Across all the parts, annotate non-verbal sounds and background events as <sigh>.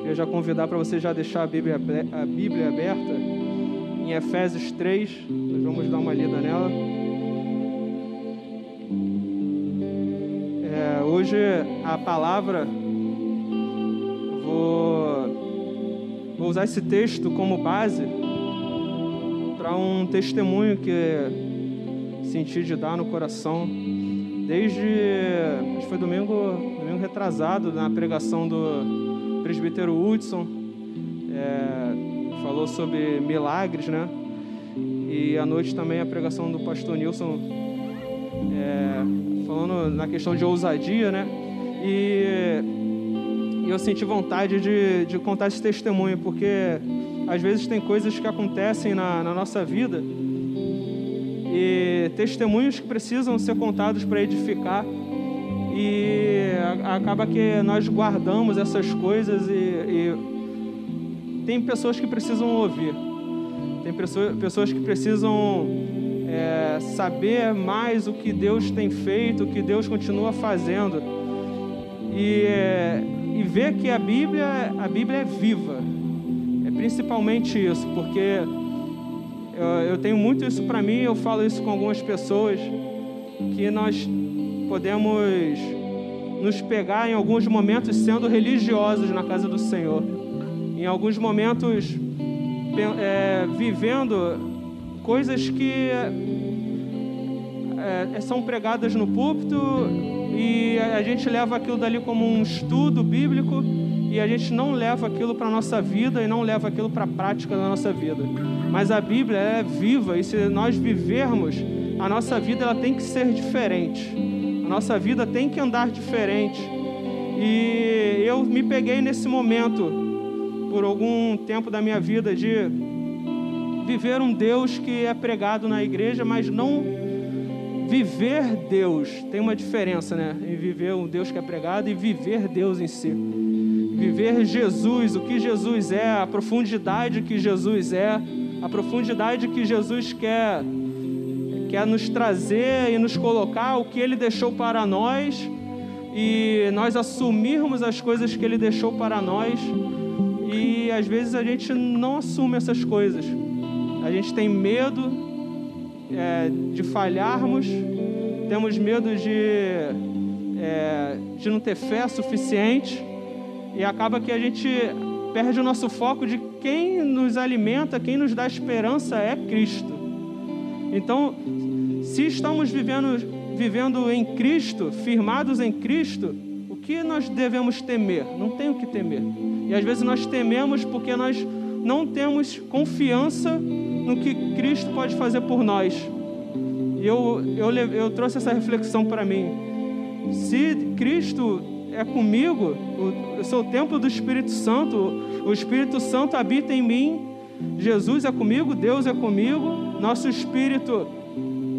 Queria já convidar para você já deixar a Bíblia, a Bíblia aberta em Efésios 3. Nós vamos dar uma lida nela. É, hoje a palavra, vou, vou usar esse texto como base para um testemunho que senti de dar no coração desde acho que foi domingo, domingo retrasado na pregação do presbítero Hudson é, falou sobre milagres, né? E à noite também a pregação do pastor Nilson é, falando na questão de ousadia, né? E, eu senti vontade de, de contar esse testemunho porque às vezes tem coisas que acontecem na, na nossa vida e testemunhos que precisam ser contados para edificar e acaba que nós guardamos essas coisas e, e tem pessoas que precisam ouvir, tem pessoas que precisam é, saber mais o que Deus tem feito, o que Deus continua fazendo. E, é, e ver que a Bíblia, a Bíblia é viva, principalmente isso, porque eu, eu tenho muito isso para mim, eu falo isso com algumas pessoas, que nós podemos nos pegar em alguns momentos sendo religiosos na casa do Senhor, em alguns momentos é, vivendo coisas que é, são pregadas no púlpito e a gente leva aquilo dali como um estudo bíblico e a gente não leva aquilo para a nossa vida e não leva aquilo para a prática da nossa vida. Mas a Bíblia é viva e se nós vivermos, a nossa vida ela tem que ser diferente. Nossa vida tem que andar diferente. E eu me peguei nesse momento, por algum tempo da minha vida, de viver um Deus que é pregado na igreja, mas não viver Deus. Tem uma diferença, né? Em viver um Deus que é pregado e viver Deus em si viver Jesus, o que Jesus é, a profundidade que Jesus é, a profundidade que Jesus quer, quer nos trazer e nos colocar, o que Ele deixou para nós e nós assumirmos as coisas que Ele deixou para nós. E às vezes a gente não assume essas coisas, a gente tem medo é, de falharmos, temos medo de, é, de não ter fé suficiente e acaba que a gente perde o nosso foco de quem nos alimenta, quem nos dá esperança é Cristo. Então, se estamos vivendo, vivendo em Cristo, firmados em Cristo, o que nós devemos temer? Não tem o que temer. E às vezes nós tememos porque nós não temos confiança no que Cristo pode fazer por nós. E eu, eu, eu trouxe essa reflexão para mim. Se Cristo é comigo, eu sou o templo do Espírito Santo, o Espírito Santo habita em mim, Jesus é comigo, Deus é comigo, nosso espírito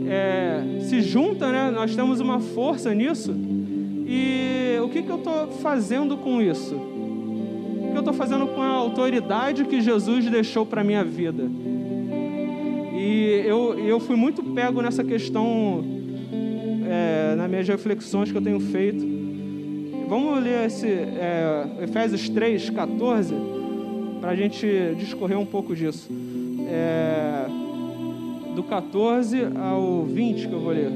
é, se junta, né? nós temos uma força nisso. E o que, que eu estou fazendo com isso? O que eu estou fazendo com a autoridade que Jesus deixou para minha vida? E eu, eu fui muito pego nessa questão, é, nas minhas reflexões que eu tenho feito Vamos ler esse é, Efésios 3, 14, para a gente discorrer um pouco disso. É, do 14 ao 20 que eu vou ler.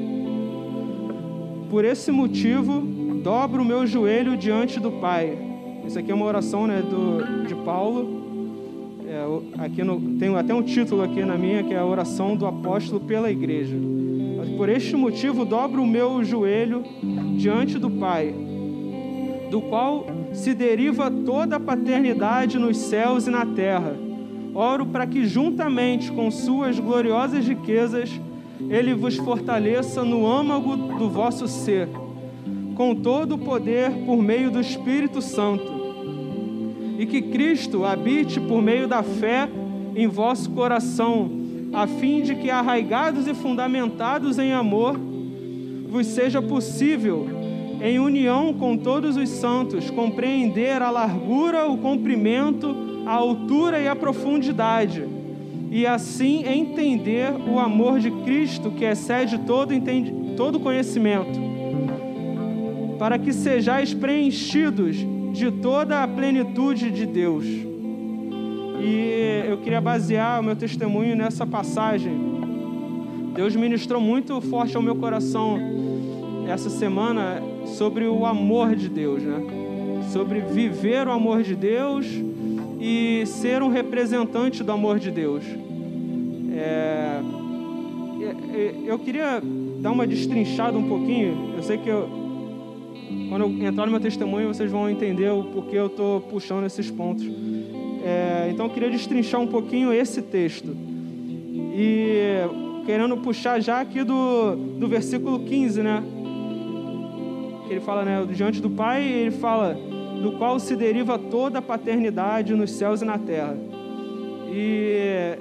Por esse motivo, dobro o meu joelho diante do Pai. Isso aqui é uma oração né, do, de Paulo. É, aqui no, tem até um título aqui na minha que é a oração do apóstolo pela igreja. Por este motivo, dobro o meu joelho diante do Pai do qual se deriva toda a paternidade nos céus e na terra. Oro para que, juntamente com suas gloriosas riquezas, ele vos fortaleça no âmago do vosso ser, com todo o poder por meio do Espírito Santo, e que Cristo habite por meio da fé em vosso coração, a fim de que, arraigados e fundamentados em amor, vos seja possível em união com todos os santos, compreender a largura, o comprimento, a altura e a profundidade, e assim entender o amor de Cristo que excede todo, todo conhecimento, para que sejais preenchidos de toda a plenitude de Deus. E eu queria basear o meu testemunho nessa passagem. Deus ministrou muito forte ao meu coração essa semana sobre o amor de Deus, né? Sobre viver o amor de Deus e ser um representante do amor de Deus. É, eu queria dar uma destrinchada um pouquinho. Eu sei que eu, quando eu entrar no meu testemunho vocês vão entender o porquê eu estou puxando esses pontos. É, então eu queria destrinchar um pouquinho esse texto. E querendo puxar já aqui do, do versículo 15, né? Que ele fala, né? Diante do Pai, ele fala, do qual se deriva toda a paternidade nos céus e na terra. E,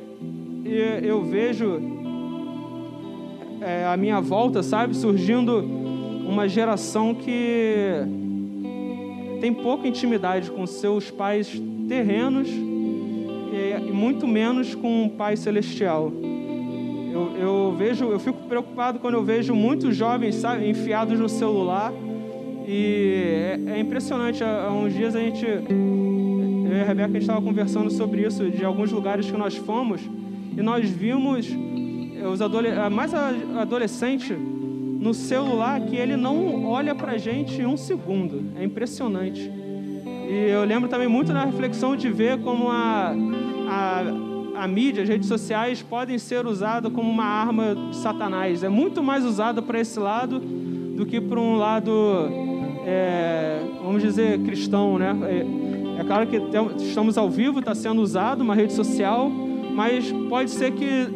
e eu vejo é, a minha volta, sabe, surgindo uma geração que tem pouca intimidade com seus pais terrenos e muito menos com o Pai Celestial. Eu, eu, vejo, eu fico preocupado quando eu vejo muitos jovens sabe, enfiados no celular e é, é, impressionante. Há uns dias a gente, eu e a Rebeca, a gente estava conversando sobre isso de alguns lugares que nós fomos e nós vimos os adolesc mais adolescente no celular que ele não olha para a gente um segundo. É impressionante. E eu lembro também muito da reflexão de ver como a, a, a mídia, as redes sociais podem ser usadas como uma arma de Satanás. É muito mais usado para esse lado do que para um lado, é, vamos dizer, cristão, né? É, é claro que estamos ao vivo, está sendo usado uma rede social, mas pode ser que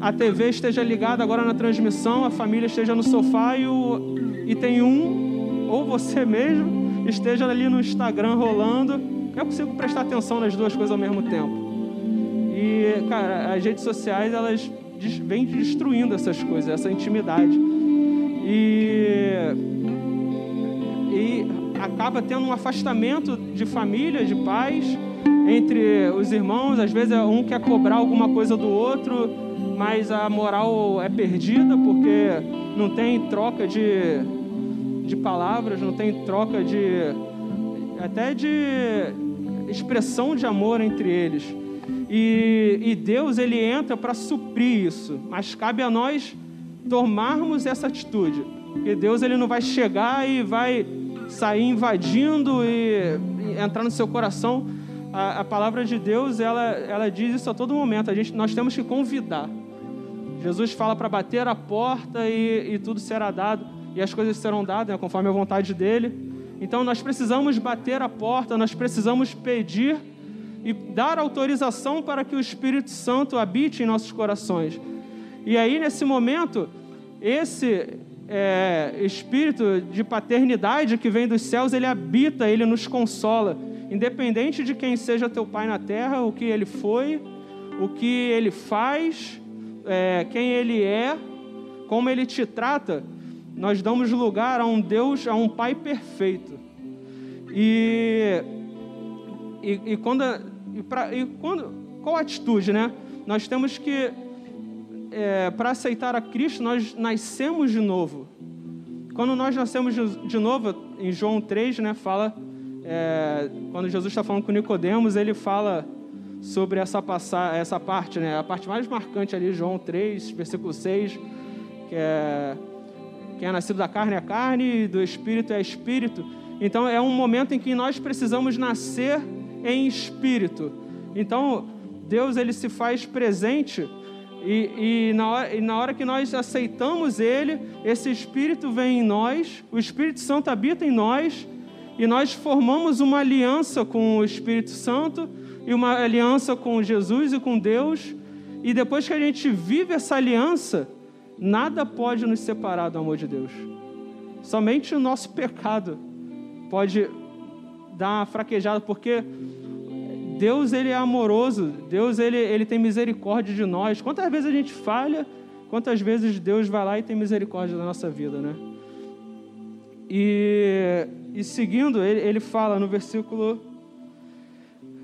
a TV esteja ligada agora na transmissão, a família esteja no sofá e, o, e tem um, ou você mesmo, esteja ali no Instagram rolando. Eu consigo prestar atenção nas duas coisas ao mesmo tempo. E, cara, as redes sociais, elas vêm destruindo essas coisas, essa intimidade. E, e acaba tendo um afastamento de família, de pais, entre os irmãos. Às vezes um quer cobrar alguma coisa do outro, mas a moral é perdida porque não tem troca de de palavras, não tem troca de até de expressão de amor entre eles. E, e Deus ele entra para suprir isso, mas cabe a nós tomarmos essa atitude. Porque Deus ele não vai chegar e vai sair invadindo e, entrar no seu coração. A, a, palavra de Deus ela, ela diz isso a todo momento. A gente, nós temos que convidar. Jesus fala para bater a porta e, e tudo será dado e as coisas serão dadas né, conforme a vontade dele. Então nós precisamos bater a porta, nós precisamos pedir e dar autorização para que o Espírito Santo habite em nossos corações. E aí, nesse momento, esse é, espírito de paternidade que vem dos céus, ele habita, ele nos consola. Independente de quem seja teu pai na terra, o que ele foi, o que ele faz, é, quem ele é, como ele te trata, nós damos lugar a um Deus, a um Pai perfeito. E, e, e quando, e pra, e quando, qual a atitude, né? Nós temos que, é, para aceitar a Cristo, nós nascemos de novo. Quando nós nascemos de, novo, em João 3, né, fala, é, quando Jesus está falando com Nicodemos, ele fala sobre essa, passar, essa parte, né? A parte mais marcante ali, João 3, versículo 6, que é quem é nascido da carne é carne, do espírito é espírito. Então é um momento em que nós precisamos nascer em espírito. Então Deus ele se faz presente e, e, na hora, e na hora que nós aceitamos Ele, esse Espírito vem em nós, o Espírito Santo habita em nós e nós formamos uma aliança com o Espírito Santo e uma aliança com Jesus e com Deus. E depois que a gente vive essa aliança, Nada pode nos separar do amor de Deus. Somente o nosso pecado pode dar uma fraquejada, porque Deus ele é amoroso, Deus ele, ele tem misericórdia de nós. Quantas vezes a gente falha, quantas vezes Deus vai lá e tem misericórdia da nossa vida, né? E, e seguindo, ele, ele fala no versículo.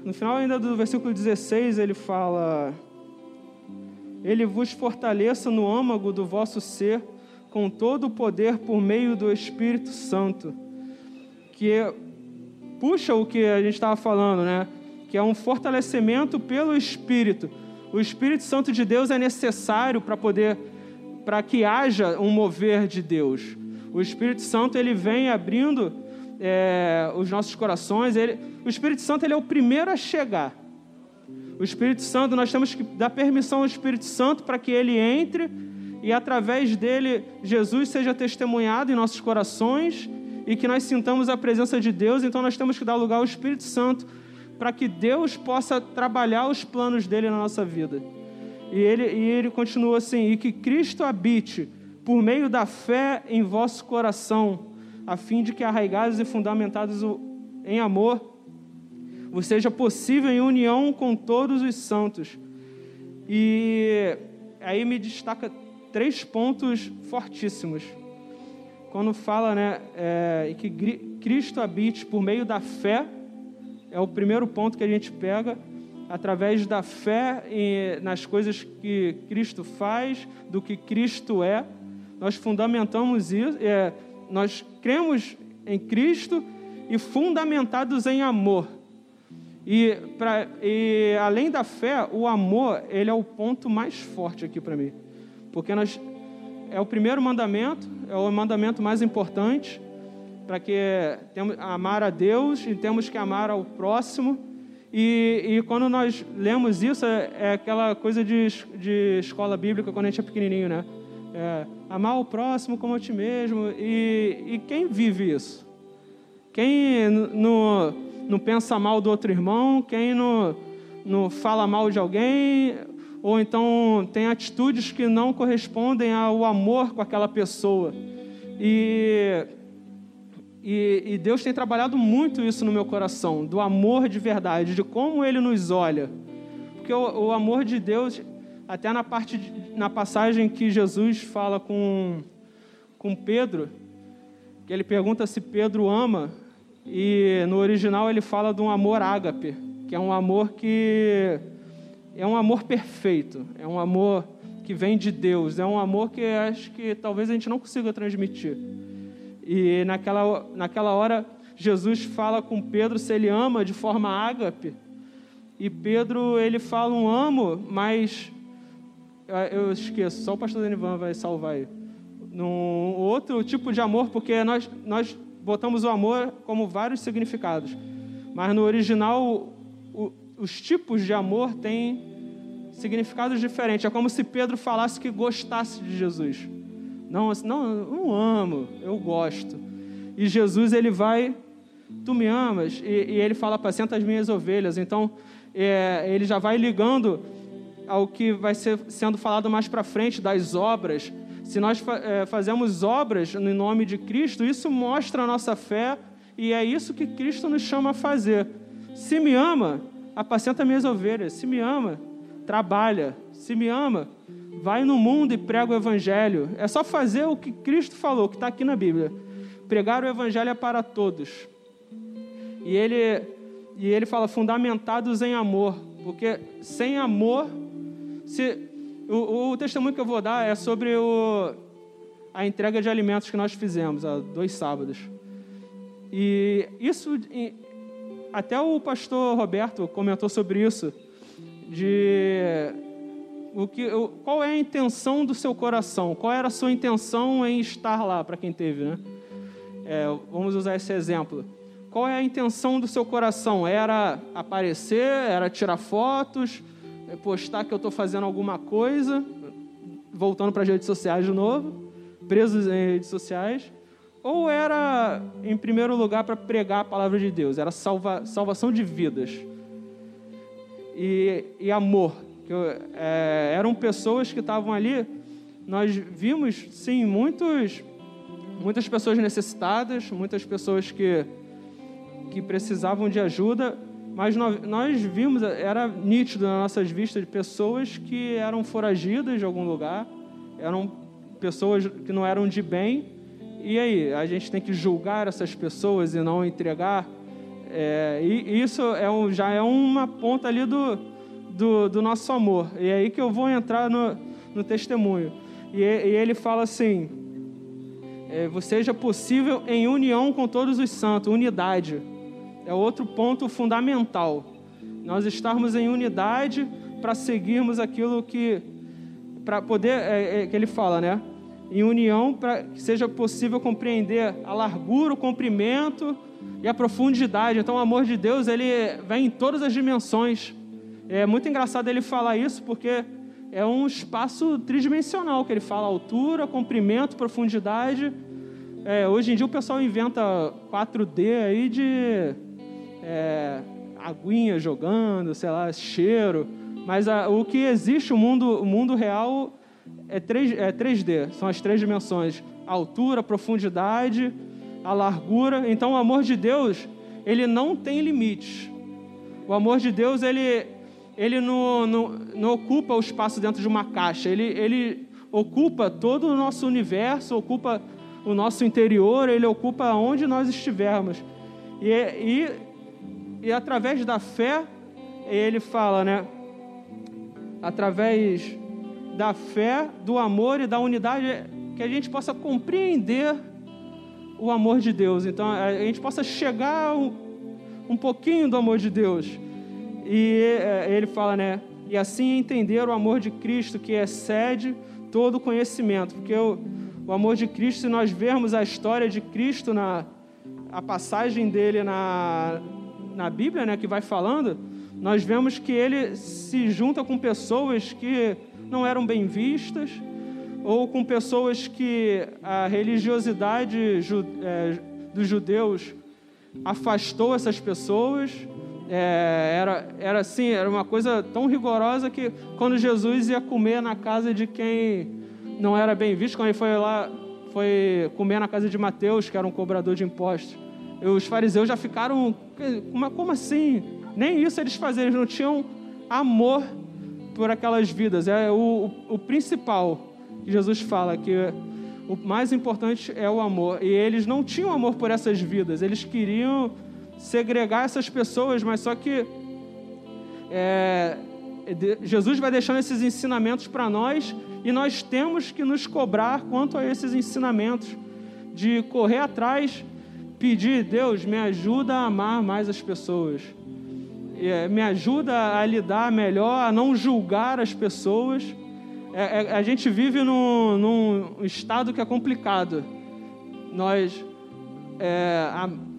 No final ainda do versículo 16, ele fala ele vos fortaleça no âmago do vosso ser, com todo o poder por meio do Espírito Santo, que puxa o que a gente estava falando, né? Que é um fortalecimento pelo Espírito. O Espírito Santo de Deus é necessário para poder, para que haja um mover de Deus. O Espírito Santo ele vem abrindo é, os nossos corações. Ele, o Espírito Santo ele é o primeiro a chegar. O Espírito Santo, nós temos que dar permissão ao Espírito Santo para que ele entre e através dele Jesus seja testemunhado em nossos corações e que nós sintamos a presença de Deus. Então nós temos que dar lugar ao Espírito Santo para que Deus possa trabalhar os planos dele na nossa vida. E ele, e ele continua assim: e que Cristo habite por meio da fé em vosso coração, a fim de que arraigados e fundamentados em amor, vos seja possível em união com todos os santos. E aí me destaca três pontos fortíssimos. Quando fala né, é, que Cristo habite por meio da fé, é o primeiro ponto que a gente pega, através da fé em, nas coisas que Cristo faz, do que Cristo é. Nós fundamentamos isso, é, nós cremos em Cristo e fundamentados em amor. E, pra, e além da fé, o amor, ele é o ponto mais forte aqui para mim. Porque nós, é o primeiro mandamento, é o mandamento mais importante, para que temos amar a Deus e temos que amar ao próximo. E, e quando nós lemos isso, é, é, aquela coisa de, de escola bíblica quando a gente é pequenininho, né? É, amar o próximo como a ti mesmo. E, e quem vive isso? Quem no, não pensa mal do outro irmão? Quem não, não fala mal de alguém? Ou então tem atitudes que não correspondem ao amor com aquela pessoa? E e, e, Deus tem trabalhado muito isso no meu coração, do amor de verdade, de como Ele nos olha. Porque o, o amor de Deus, até na parte na passagem que Jesus fala com, com Pedro, que ele pergunta se Pedro ama, e no original ele fala de um amor ágape, que é um amor que é um amor perfeito, é um amor que vem de Deus, é um amor que acho que talvez a gente não consiga transmitir. E naquela, naquela hora, Jesus fala com Pedro se ele ama de forma ágape. E Pedro, ele fala um amo, mas eu esqueço, só o pastor Denivan vai salvar aí. Num outro tipo de amor, porque nós, nós botamos o amor como vários significados. Mas no original, o, os tipos de amor têm significados diferentes. É como se Pedro falasse que gostasse de Jesus. Não, não, não amo, eu gosto. E Jesus, ele vai, tu me amas? E, e ele fala, apacenta as minhas ovelhas. Então, é, ele já vai ligando ao que vai ser sendo falado mais para frente, das obras. Se nós é, fazemos obras no nome de Cristo, isso mostra a nossa fé e é isso que Cristo nos chama a fazer. Se me ama, apacenta minhas ovelhas. Se me ama, trabalha. Se me ama, Vai no mundo e prega o evangelho. É só fazer o que Cristo falou, que está aqui na Bíblia. Pregar o evangelho é para todos. E ele, e ele fala fundamentados em amor, porque sem amor, se, o, o testemunho que eu vou dar é sobre o, a entrega de alimentos que nós fizemos há dois sábados. E isso, até o pastor Roberto comentou sobre isso, de o que, o, qual é a intenção do seu coração? Qual era a sua intenção em estar lá, para quem teve, né? É, vamos usar esse exemplo. Qual é a intenção do seu coração? Era aparecer? Era tirar fotos? É postar que eu estou fazendo alguma coisa? Voltando para as redes sociais de novo? Presos em redes sociais? Ou era, em primeiro lugar, para pregar a palavra de Deus? Era salva, salvação de vidas. E, e amor, que é, eram pessoas que estavam ali. Nós vimos, sim, muitos, muitas pessoas necessitadas, muitas pessoas que, que precisavam de ajuda, mas nós, nós vimos, era nítido nas nossas vistas, pessoas que eram foragidas de algum lugar, eram pessoas que não eram de bem. E aí, a gente tem que julgar essas pessoas e não entregar. É, e isso é um, já é uma ponta ali do, do, do nosso amor. E é aí que eu vou entrar no, no testemunho. E, e ele fala assim: é, seja possível em união com todos os santos, unidade. é outro ponto fundamental. Nós estarmos em unidade para seguirmos aquilo que para poder é, é, que ele fala, né? Em união para que seja possível compreender a largura, o comprimento e a profundidade. Então, o amor de Deus ele vem em todas as dimensões. É muito engraçado ele falar isso porque é um espaço tridimensional que ele fala altura, comprimento, profundidade. É, hoje em dia o pessoal inventa 4D aí de é, aguinha jogando, sei lá, cheiro. Mas a, o que existe, o mundo, o mundo real, é, 3, é 3D, são as três dimensões: altura, profundidade, a largura. Então, o amor de Deus, ele não tem limites. O amor de Deus, ele, ele não, não, não ocupa o espaço dentro de uma caixa, ele, ele ocupa todo o nosso universo, ocupa o nosso interior, ele ocupa onde nós estivermos. E, e, e através da fé, ele fala, né? através da fé, do amor e da unidade, que a gente possa compreender o amor de Deus. Então, a gente possa chegar um, um pouquinho do amor de Deus. E é, ele fala, né? E assim entender o amor de Cristo que excede todo conhecimento. Porque o, o amor de Cristo, se nós vermos a história de Cristo, na, a passagem dele na, na Bíblia, né, que vai falando, nós vemos que ele se junta com pessoas que não eram bem vistas, ou com pessoas que a religiosidade é, dos judeus afastou essas pessoas. É, era, era assim, era uma coisa tão rigorosa que quando Jesus ia comer na casa de quem não era bem visto, quando ele foi lá, foi comer na casa de Mateus, que era um cobrador de impostos, os fariseus já ficaram, como assim? Nem isso eles faziam, eles não tinham amor por aquelas vidas. É o, o, o principal que Jesus fala, que o mais importante é o amor. E eles não tinham amor por essas vidas, eles queriam segregar essas pessoas, mas só que é, Jesus vai deixando esses ensinamentos para nós e nós temos que nos cobrar quanto a esses ensinamentos, de correr atrás, pedir, Deus, me ajuda a amar mais as pessoas. É, me ajuda a lidar melhor, a não julgar as pessoas. É, é, a gente vive num, num, estado que é complicado. Nós, é,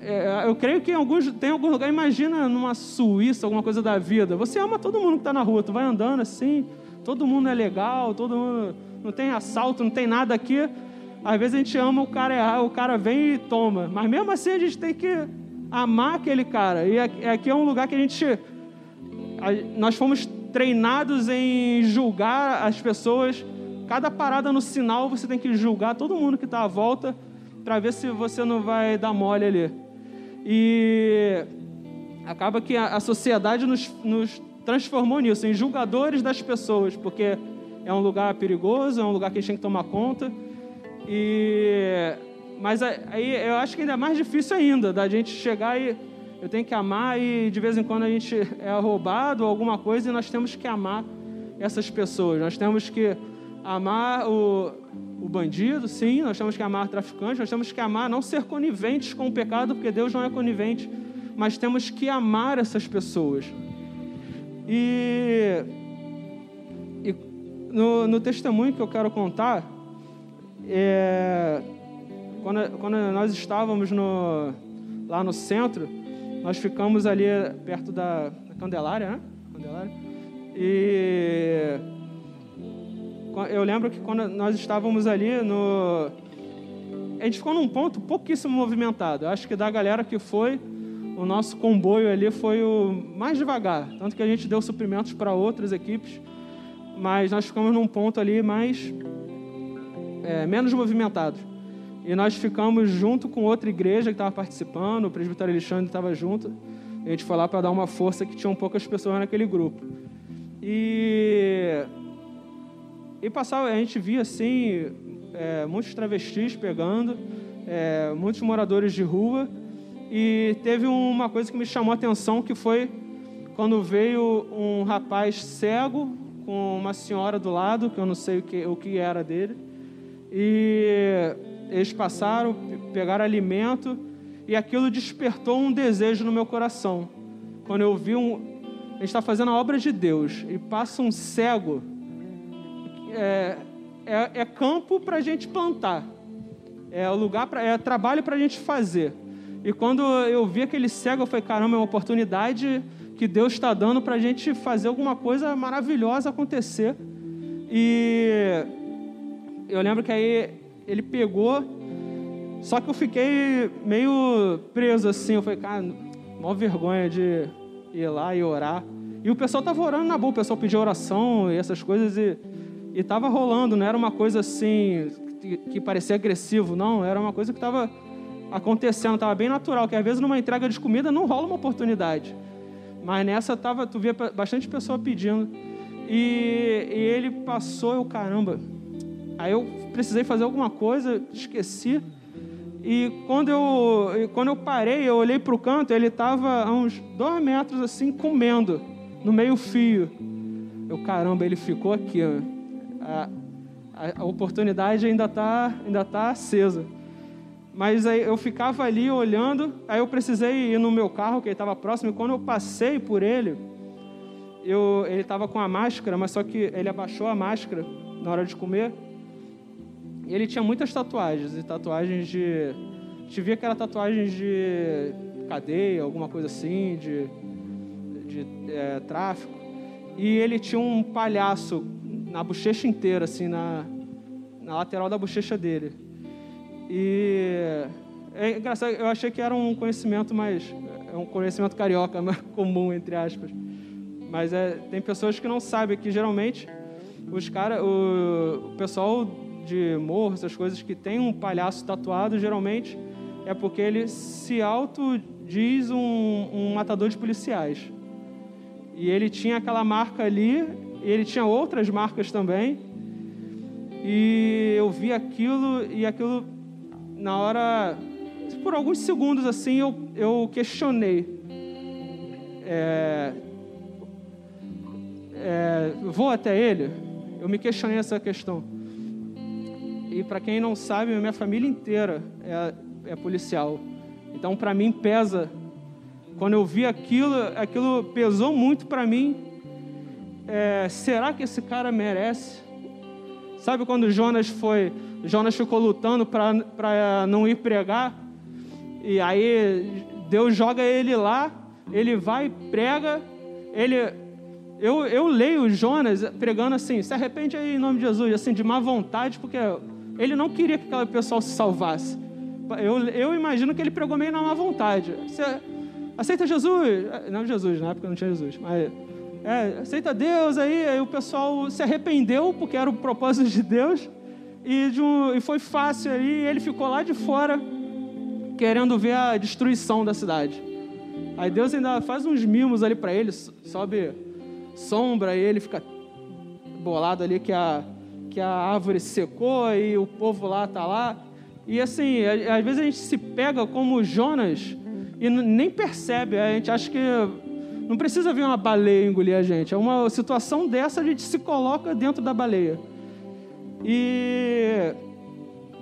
é, eu creio que em alguns, tem algum lugar, imagina numa Suíça, alguma coisa da vida. Você ama todo mundo que está na rua, tu vai andando assim, todo mundo é legal, todo mundo não tem assalto, não tem nada aqui. Às vezes a gente ama o cara o cara vem e toma. Mas mesmo assim a gente tem que amar aquele cara. E aqui é um lugar que a gente. Nós fomos treinados em julgar as pessoas. Cada parada no sinal você tem que julgar todo mundo que está à volta para ver se você não vai dar mole ali. E acaba que a, sociedade nos, nos transformou nisso, em julgadores das pessoas, porque é um lugar perigoso, é um lugar que a gente tem que tomar conta. E mas aí eu acho que ainda é mais difícil ainda da gente chegar e eu tenho que amar e de vez em quando a gente é roubado ou alguma coisa e nós temos que amar essas pessoas. Nós temos que amar o, o bandido, sim, nós temos que amar o traficante, nós temos que amar, não ser coniventes com o pecado, porque Deus não é conivente, mas temos que amar essas pessoas. E, e no, no testemunho que eu quero contar, é, quando, quando nós estávamos no, lá no centro, nós ficamos ali perto da, da Candelária, né? Candelária. E eu lembro que quando nós estávamos ali no. A gente ficou num ponto pouquíssimo movimentado. Acho que da galera que foi, o nosso comboio ali foi o mais devagar. Tanto que a gente deu suprimentos para outras equipes, mas nós ficamos num ponto ali mais. É, menos movimentado. E nós ficamos junto com outra igreja que estava participando, o presbitério Alexandre estava junto. A gente foi lá para dar uma força que tinham poucas pessoas naquele grupo. E, e passava, a gente via assim, é, muitos travestis pegando, é, muitos moradores de rua. E teve uma coisa que me chamou a atenção, que foi quando veio um rapaz cego com uma senhora do lado, que eu não sei o que, o que era dele. E eles passaram, pegaram alimento e aquilo despertou um desejo no meu coração. Quando eu vi um. A gente está fazendo a obra de Deus e passa um cego. É, é, é campo para a gente plantar. É lugar pra, é trabalho para a gente fazer. E quando eu vi aquele cego, eu falei: caramba, é uma oportunidade que Deus está dando para a gente fazer alguma coisa maravilhosa acontecer. E eu lembro que aí ele pegou, só que eu fiquei meio preso assim. Eu falei, cara, maior vergonha de ir lá e orar. E o pessoal estava orando na boa, o pessoal pediu oração e essas coisas e estava rolando, não era uma coisa assim que, parecia agressivo, não, era uma coisa que estava acontecendo, estava bem natural, que às vezes numa entrega de comida não rola uma oportunidade. Mas nessa tava, tu via bastante pessoa pedindo. E, e ele passou, eu, caramba. Aí eu precisei fazer alguma coisa, esqueci. E quando eu, quando eu parei, eu olhei para o canto, ele estava a uns dois metros assim, comendo, no meio fio. Eu, caramba, ele ficou aqui. A, a, a oportunidade ainda está ainda tá acesa. Mas aí eu ficava ali olhando, aí eu precisei ir no meu carro, que ele estava próximo, e quando eu passei por ele, eu, ele estava com a máscara, mas só que ele abaixou a máscara na hora de comer. E ele tinha muitas tatuagens, e tatuagens de. Gente via que era tatuagens de cadeia, alguma coisa assim, de, de é, tráfico. E ele tinha um palhaço na bochecha inteira, assim, na, na lateral da bochecha dele. E é engraçado, eu achei que era um conhecimento mais. É um conhecimento carioca, <laughs> mais comum, entre aspas. Mas é, tem pessoas que não sabem que geralmente os cara, o, o pessoal de morro, essas coisas que tem um palhaço tatuado, geralmente é porque ele se auto diz um, um matador de policiais. E ele tinha aquela marca ali, ele tinha outras marcas também. E eu vi aquilo e aquilo na hora, por alguns segundos assim, eu, eu questionei. É, é, vou até ele? Eu me questionei essa questão. E para quem não sabe, minha família inteira é, é policial. Então, para mim, pesa. Quando eu vi aquilo, aquilo pesou muito para mim. É, será que esse cara merece? Sabe quando Jonas foi Jonas ficou lutando para não ir pregar. E aí Deus joga ele lá, ele vai, prega, ele. Eu, eu leio Jonas pregando assim, se arrepende aí em nome de Jesus, assim, de má vontade, porque ele não queria que aquele pessoal se salvasse. Eu, eu imagino que ele pregou meio na má vontade. Você aceita Jesus? Não Jesus, na época não tinha Jesus, mas é, aceita Deus aí, aí o pessoal se arrependeu porque era o propósito de Deus e, de um, e foi fácil e ele ficou lá de fora, querendo ver a destruição da cidade. Aí Deus ainda faz uns mimos ali para ele, sobe sombra, e ele fica bolado ali que a, que a árvore secou e o povo lá tá lá. E assim, às vezes a gente se pega como Jonas e nem percebe, a gente acha que não precisa vir uma baleia engolir a gente. É uma situação dessa, a gente se coloca dentro da baleia. E,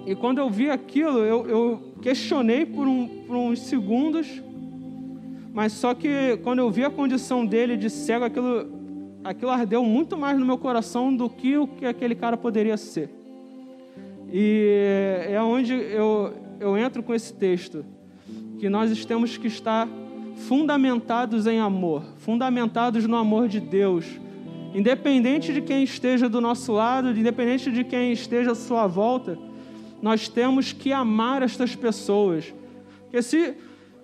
e quando eu vi aquilo, eu, eu questionei por, um, por uns segundos, mas só que quando eu vi a condição dele de cego, aquilo, aquilo ardeu muito mais no meu coração do que o que aquele cara poderia ser. E é onde eu, eu entro com esse texto, que nós temos que estar fundamentados em amor, fundamentados no amor de Deus, Independente de quem esteja do nosso lado, independente de quem esteja à sua volta, nós temos que amar estas pessoas. Porque se,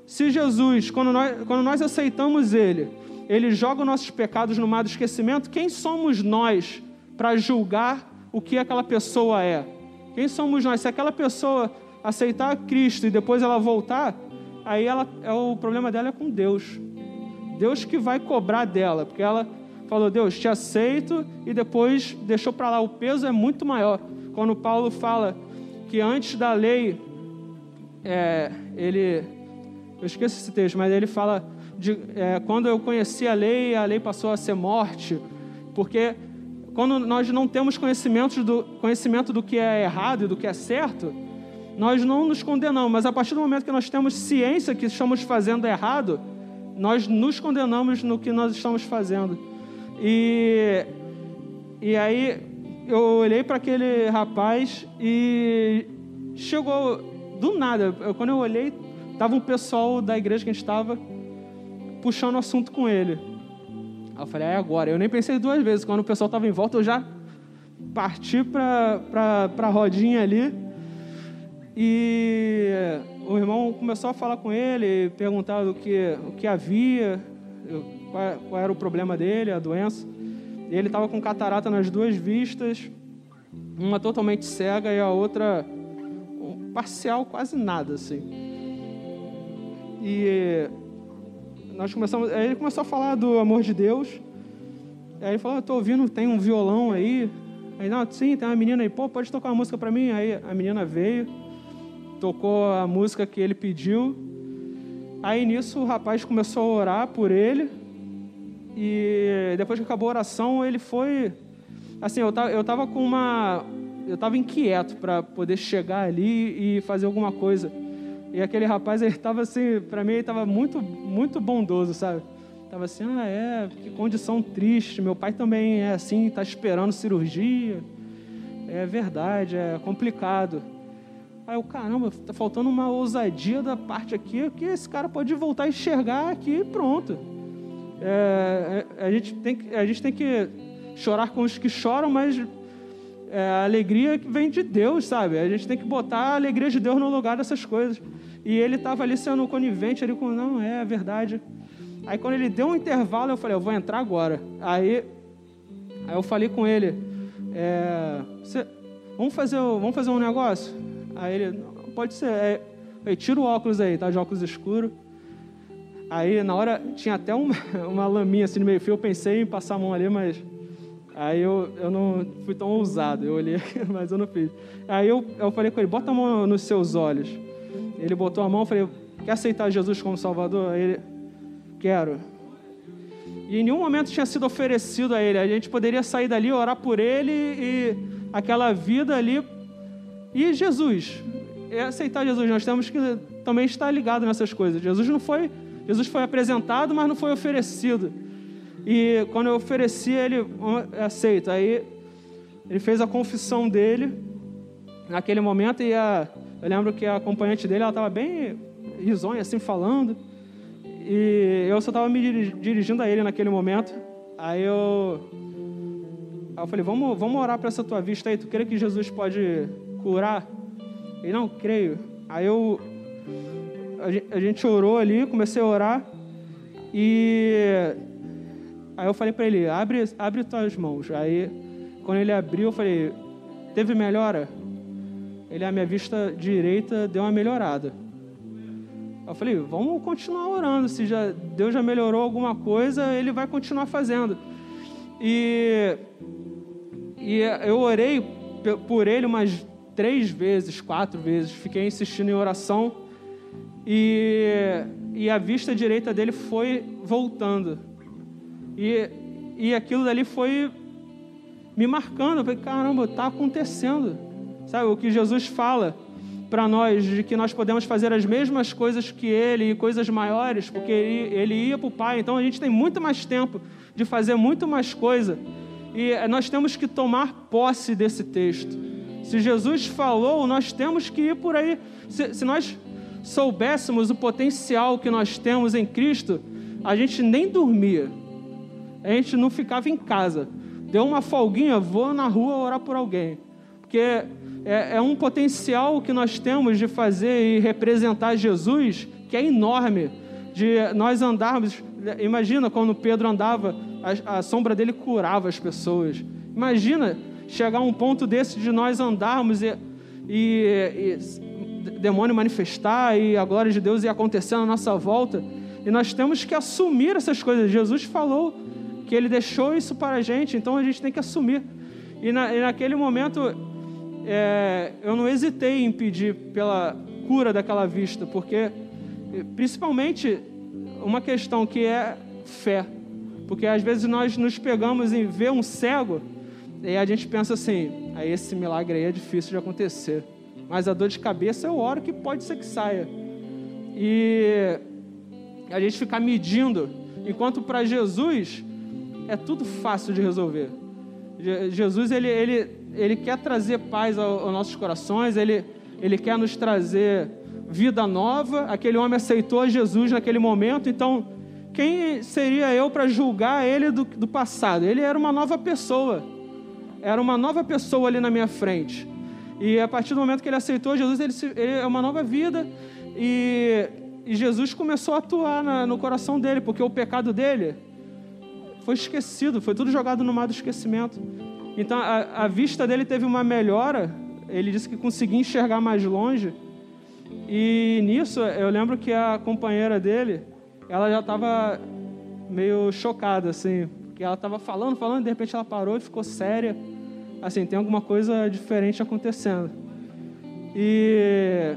se Jesus, quando nós, quando nós aceitamos Ele, Ele joga os nossos pecados no mar do esquecimento, quem somos nós para julgar o que aquela pessoa é? Quem somos nós? Se aquela pessoa aceitar Cristo e depois ela voltar, aí ela, é, o problema dela é com Deus. Deus que vai cobrar dela, porque ela falou: Deus, te aceito, e depois deixou para lá. O peso é muito maior. Quando Paulo fala que antes da lei, é, ele. Eu esqueço esse texto, mas ele fala: de, é, quando eu conheci a lei, a lei passou a ser morte, porque quando nós não temos conhecimento do, conhecimento do que é errado e do que é certo, nós não nos condenamos, mas a partir do momento que nós temos ciência que estamos fazendo errado, nós nos condenamos no que nós estamos fazendo. E, e aí eu olhei para aquele rapaz e chegou do nada. Eu, quando eu olhei, tava um pessoal da igreja que a gente estava puxando assunto com ele. Eu falei, é agora. Eu nem pensei duas vezes. Quando o pessoal estava em volta, eu já parti para a rodinha ali. E o irmão começou a falar com ele, perguntar o que, o que havia, qual, qual era o problema dele, a doença. E ele estava com catarata nas duas vistas, uma totalmente cega e a outra parcial, quase nada, assim. E nós começamos, aí ele começou a falar do amor de Deus. Aí ele falou: "Estou ouvindo, tem um violão aí". Aí não, sim, tem uma menina aí, pô, pode tocar uma música para mim? Aí a menina veio, tocou a música que ele pediu. Aí nisso o rapaz começou a orar por ele. E depois que acabou a oração, ele foi assim, eu tava, eu tava com uma eu tava inquieto para poder chegar ali e fazer alguma coisa. E aquele rapaz, ele tava assim, para mim ele tava muito muito bondoso, sabe? Tava assim, ah, é, que condição triste. Meu pai também é assim, tá esperando cirurgia. É verdade, é complicado. Aí eu, caramba, tá faltando uma ousadia da parte aqui, que esse cara pode voltar a enxergar aqui e pronto. É, é, a, gente tem que, a gente tem que chorar com os que choram, mas é, a alegria que vem de Deus, sabe? A gente tem que botar a alegria de Deus no lugar dessas coisas. E ele estava ali sendo conivente, ali com, não, é, é verdade. Aí quando ele deu um intervalo, eu falei, eu vou entrar agora. Aí, aí eu falei com ele, é, vamos, fazer, vamos fazer um negócio? Aí ele, pode ser. Aí, aí, tira o óculos aí, tá de óculos escuro. Aí na hora tinha até uma, <laughs> uma laminha assim no meio fio, eu pensei em passar a mão ali, mas aí eu, eu não fui tão ousado. Eu olhei, <laughs> mas eu não fiz. Aí eu, eu falei com ele, bota a mão nos seus olhos. Ele botou a mão, eu falei, quer aceitar Jesus como Salvador? Aí ele, quero. E em nenhum momento tinha sido oferecido a ele. A gente poderia sair dali, orar por ele e aquela vida ali e Jesus, é aceitar Jesus, nós temos que também estar ligado nessas coisas. Jesus não foi, Jesus foi apresentado, mas não foi oferecido. E quando eu ofereci, ele aceita. Aí ele fez a confissão dele naquele momento e a, eu lembro que a acompanhante dele, ela estava bem risonha assim falando. E eu só estava me dirigindo a ele naquele momento. Aí eu, aí eu falei, vamos, vamos orar para essa tua vista aí. Tu crê que Jesus pode curar? Ele, não, creio. Aí eu, a gente orou ali, comecei a orar, e aí eu falei para ele, abre, abre tuas mãos. Aí, quando ele abriu, eu falei, teve melhora? Ele, a minha vista direita deu uma melhorada. Eu falei, vamos continuar orando. Se já, Deus já melhorou alguma coisa, Ele vai continuar fazendo. E, e eu orei por ele umas três vezes, quatro vezes, fiquei insistindo em oração e, e a vista direita dele foi voltando. E, e aquilo dali foi me marcando. Eu falei, caramba, está acontecendo. Sabe, o que Jesus fala para nós, de que nós podemos fazer as mesmas coisas que ele e coisas maiores, porque ele, ele ia para o Pai. Então a gente tem muito mais tempo de fazer muito mais coisa. E nós temos que tomar posse desse texto. Se Jesus falou, nós temos que ir por aí. Se, se nós soubéssemos o potencial que nós temos em Cristo, a gente nem dormia. A gente não ficava em casa. Deu uma folguinha, vou na rua orar por alguém. Porque é, é um potencial que nós temos de fazer e representar Jesus que é enorme. De nós andarmos. Imagina quando Pedro andava, a, a sombra dele curava as pessoas. Imagina chegar a um ponto desse de nós andarmos e, e, e demônio manifestar e a glória de Deus ir acontecer na nossa volta. E nós temos que assumir essas coisas. Jesus falou que ele deixou isso para a gente, então a gente tem que assumir. E, na, e naquele momento, é, eu não hesitei em pedir pela cura daquela vista, porque, principalmente, uma questão que é fé. Porque às vezes nós nos pegamos em ver um cego e a gente pensa assim, aí esse milagre aí é difícil de acontecer. Mas a dor de cabeça eu oro que pode ser que saia. E a gente ficar medindo, enquanto para Jesus é tudo fácil de resolver. Jesus ele, ele, ele quer trazer paz aos nossos corações, ele, ele quer nos trazer vida nova. Aquele homem aceitou Jesus naquele momento, então quem seria eu para julgar ele do, do passado? Ele era uma nova pessoa, era uma nova pessoa ali na minha frente. E a partir do momento que ele aceitou Jesus, ele, se, ele é uma nova vida. E, e Jesus começou a atuar na, no coração dele, porque o pecado dele foi esquecido, foi tudo jogado no mar do esquecimento. Então a, a vista dele teve uma melhora, ele disse que conseguia enxergar mais longe. E nisso eu lembro que a companheira dele, ela já estava meio chocada, assim, porque ela estava falando, falando, de repente ela parou e ficou séria. Assim, tem alguma coisa diferente acontecendo. E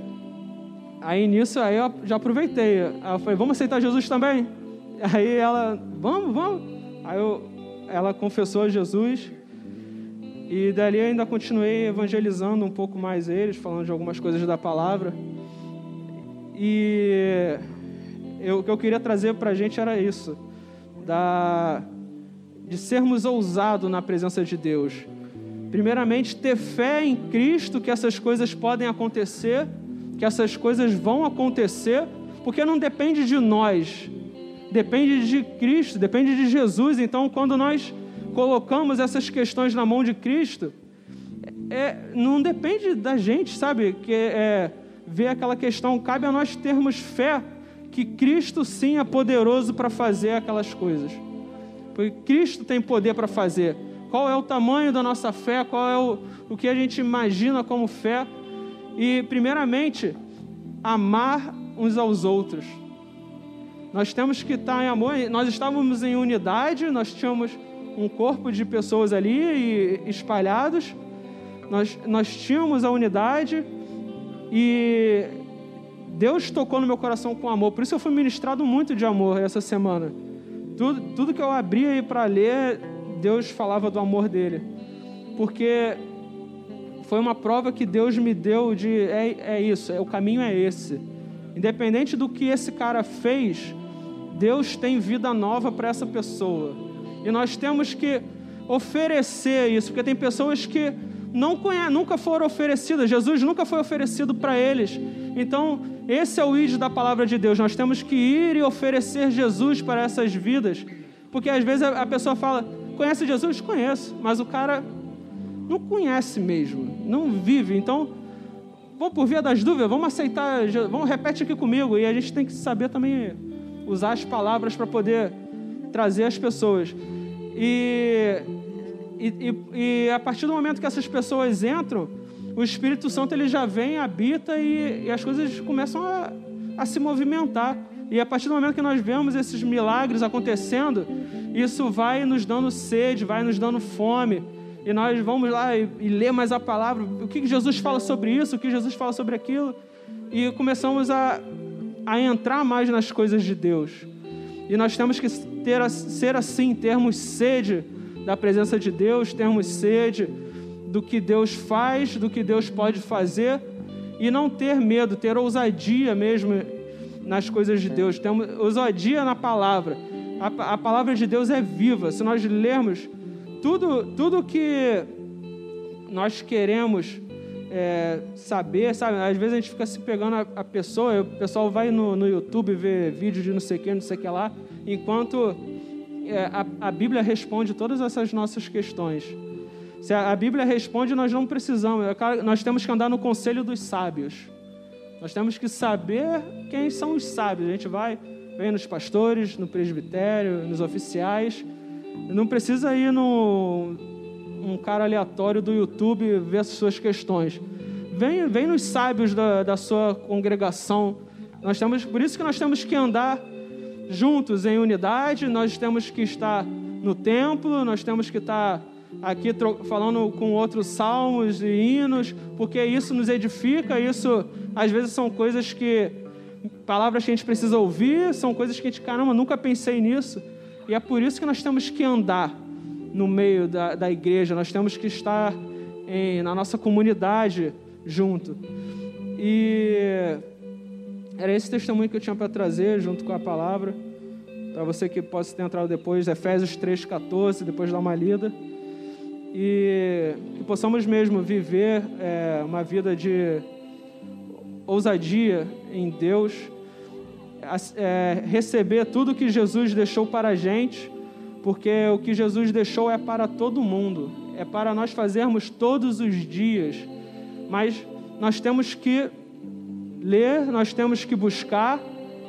aí nisso aí eu já aproveitei. Aí eu falei, vamos aceitar Jesus também? Aí ela, vamos, vamos. Aí eu, ela confessou a Jesus e dali eu ainda continuei evangelizando um pouco mais eles, falando de algumas coisas da palavra. E eu, o que eu queria trazer para a gente era isso, da, de sermos ousados na presença de Deus. Primeiramente, ter fé em Cristo que essas coisas podem acontecer, que essas coisas vão acontecer, porque não depende de nós, depende de Cristo, depende de Jesus. Então, quando nós colocamos essas questões na mão de Cristo, é, não depende da gente, sabe? Que é, ver aquela questão, cabe a nós termos fé que Cristo sim é poderoso para fazer aquelas coisas. Porque Cristo tem poder para fazer. Qual é o tamanho da nossa fé? Qual é o, o que a gente imagina como fé? E, primeiramente, amar uns aos outros. Nós temos que estar em amor. Nós estávamos em unidade, nós tínhamos um corpo de pessoas ali espalhados. Nós, nós tínhamos a unidade e Deus tocou no meu coração com amor. Por isso eu fui ministrado muito de amor essa semana. Tudo, tudo que eu abria para ler, Deus falava do amor dele. Porque foi uma prova que Deus me deu de é, é isso, é, o caminho é esse. Independente do que esse cara fez, Deus tem vida nova para essa pessoa. E nós temos que oferecer isso, porque tem pessoas que não conhecem, nunca foram oferecidas, Jesus nunca foi oferecido para eles. Então, esse é o ídolo da palavra de Deus. Nós temos que ir e oferecer Jesus para essas vidas. Porque às vezes a pessoa fala: Conhece Jesus? Conheço, mas o cara não conhece mesmo, não vive. Então, vamos por via das dúvidas, vamos aceitar, vamos repete aqui comigo. E a gente tem que saber também usar as palavras para poder trazer as pessoas. E, e, e, a partir do momento que essas pessoas entram, o Espírito Santo ele já vem, habita e, e as coisas começam a, a se movimentar. E a partir do momento que nós vemos esses milagres acontecendo, isso vai nos dando sede, vai nos dando fome. E nós vamos lá e, e ler mais a palavra, o que Jesus fala sobre isso, o que Jesus fala sobre aquilo. E começamos a, a entrar mais nas coisas de Deus. E nós temos que ter, ser assim, termos sede da presença de Deus, termos sede do que Deus faz, do que Deus pode fazer, e não ter medo, ter ousadia mesmo nas coisas de Deus, temos ousadia na palavra. A, a palavra de Deus é viva. Se nós lermos tudo, tudo que nós queremos é, saber, sabe? Às vezes a gente fica se pegando a, a pessoa, o pessoal vai no, no YouTube ver vídeo de não sei o que, não sei o que lá, enquanto é, a, a, Bíblia responde todas essas nossas questões. Se a, Bíblia responde, nós não precisamos, é nós temos que andar no conselho dos sábios. Nós temos que saber quem são os sábios. A gente vai, vem nos pastores, no presbitério, nos oficiais. Não precisa ir no um cara aleatório do YouTube ver as suas questões. Vem, vem nos sábios da, da sua congregação. Nós temos, por isso que nós temos que andar juntos em unidade, nós temos que estar no templo, nós temos que estar aqui falando com outros salmos e hinos, porque isso nos edifica, isso às vezes são coisas que, palavras que a gente precisa ouvir, são coisas que a gente, caramba, nunca pensei nisso. E é por isso que nós temos que andar no meio da, da igreja, nós temos que estar em, na nossa comunidade, junto. E era esse testemunho que eu tinha para trazer junto com a palavra. Para você que possa ter entrado depois, Efésios 3,14, depois dar uma lida. E que possamos mesmo viver é, uma vida de ousadia em Deus, é, receber tudo que Jesus deixou para a gente, porque o que Jesus deixou é para todo mundo, é para nós fazermos todos os dias, mas nós temos que ler, nós temos que buscar,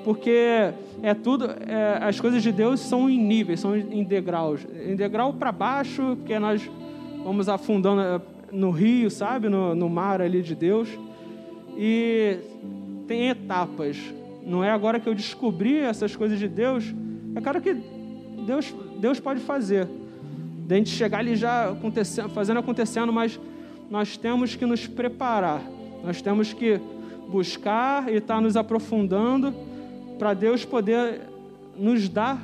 porque é tudo, é, as coisas de Deus são em níveis, são em degraus, em degrau para baixo, porque nós vamos afundando é, no rio, sabe, no, no mar ali de Deus, e tem etapas. Não é agora que eu descobri essas coisas de Deus, é claro que Deus, Deus pode fazer. Da gente chegar ali já acontecendo, fazendo acontecendo, mas nós temos que nos preparar. Nós temos que buscar e estar nos aprofundando para Deus poder nos dar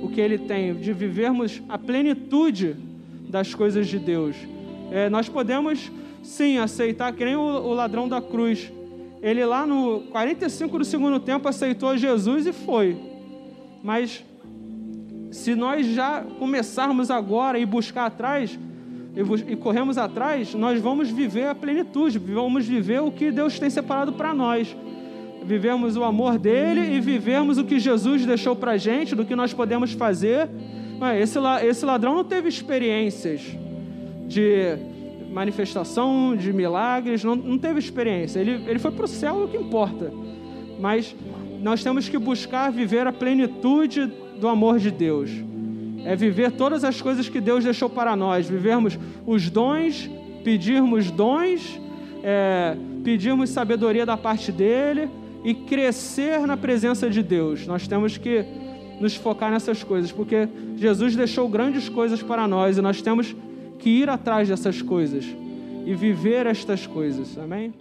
o que Ele tem, de vivermos a plenitude das coisas de Deus. É, nós podemos sim aceitar, que nem o, o ladrão da cruz. Ele lá no 45 do segundo tempo aceitou Jesus e foi. Mas se nós já começarmos agora e buscar atrás, e, corremos atrás, nós vamos viver a plenitude, vamos viver o que Deus tem separado para nós. Vivemos o amor dele e vivemos o que Jesus deixou para gente, do que nós podemos fazer. Esse, esse ladrão não teve experiências de manifestação, de milagres, não, não teve experiência. Ele, ele foi para o céu, é o que importa. Mas nós temos que buscar viver a plenitude do amor de Deus é viver todas as coisas que Deus deixou para nós, vivermos os dons, pedirmos dons, é, pedirmos sabedoria da parte dele e crescer na presença de Deus. Nós temos que nos focar nessas coisas, porque Jesus deixou grandes coisas para nós e nós temos que ir atrás dessas coisas e viver estas coisas. Amém?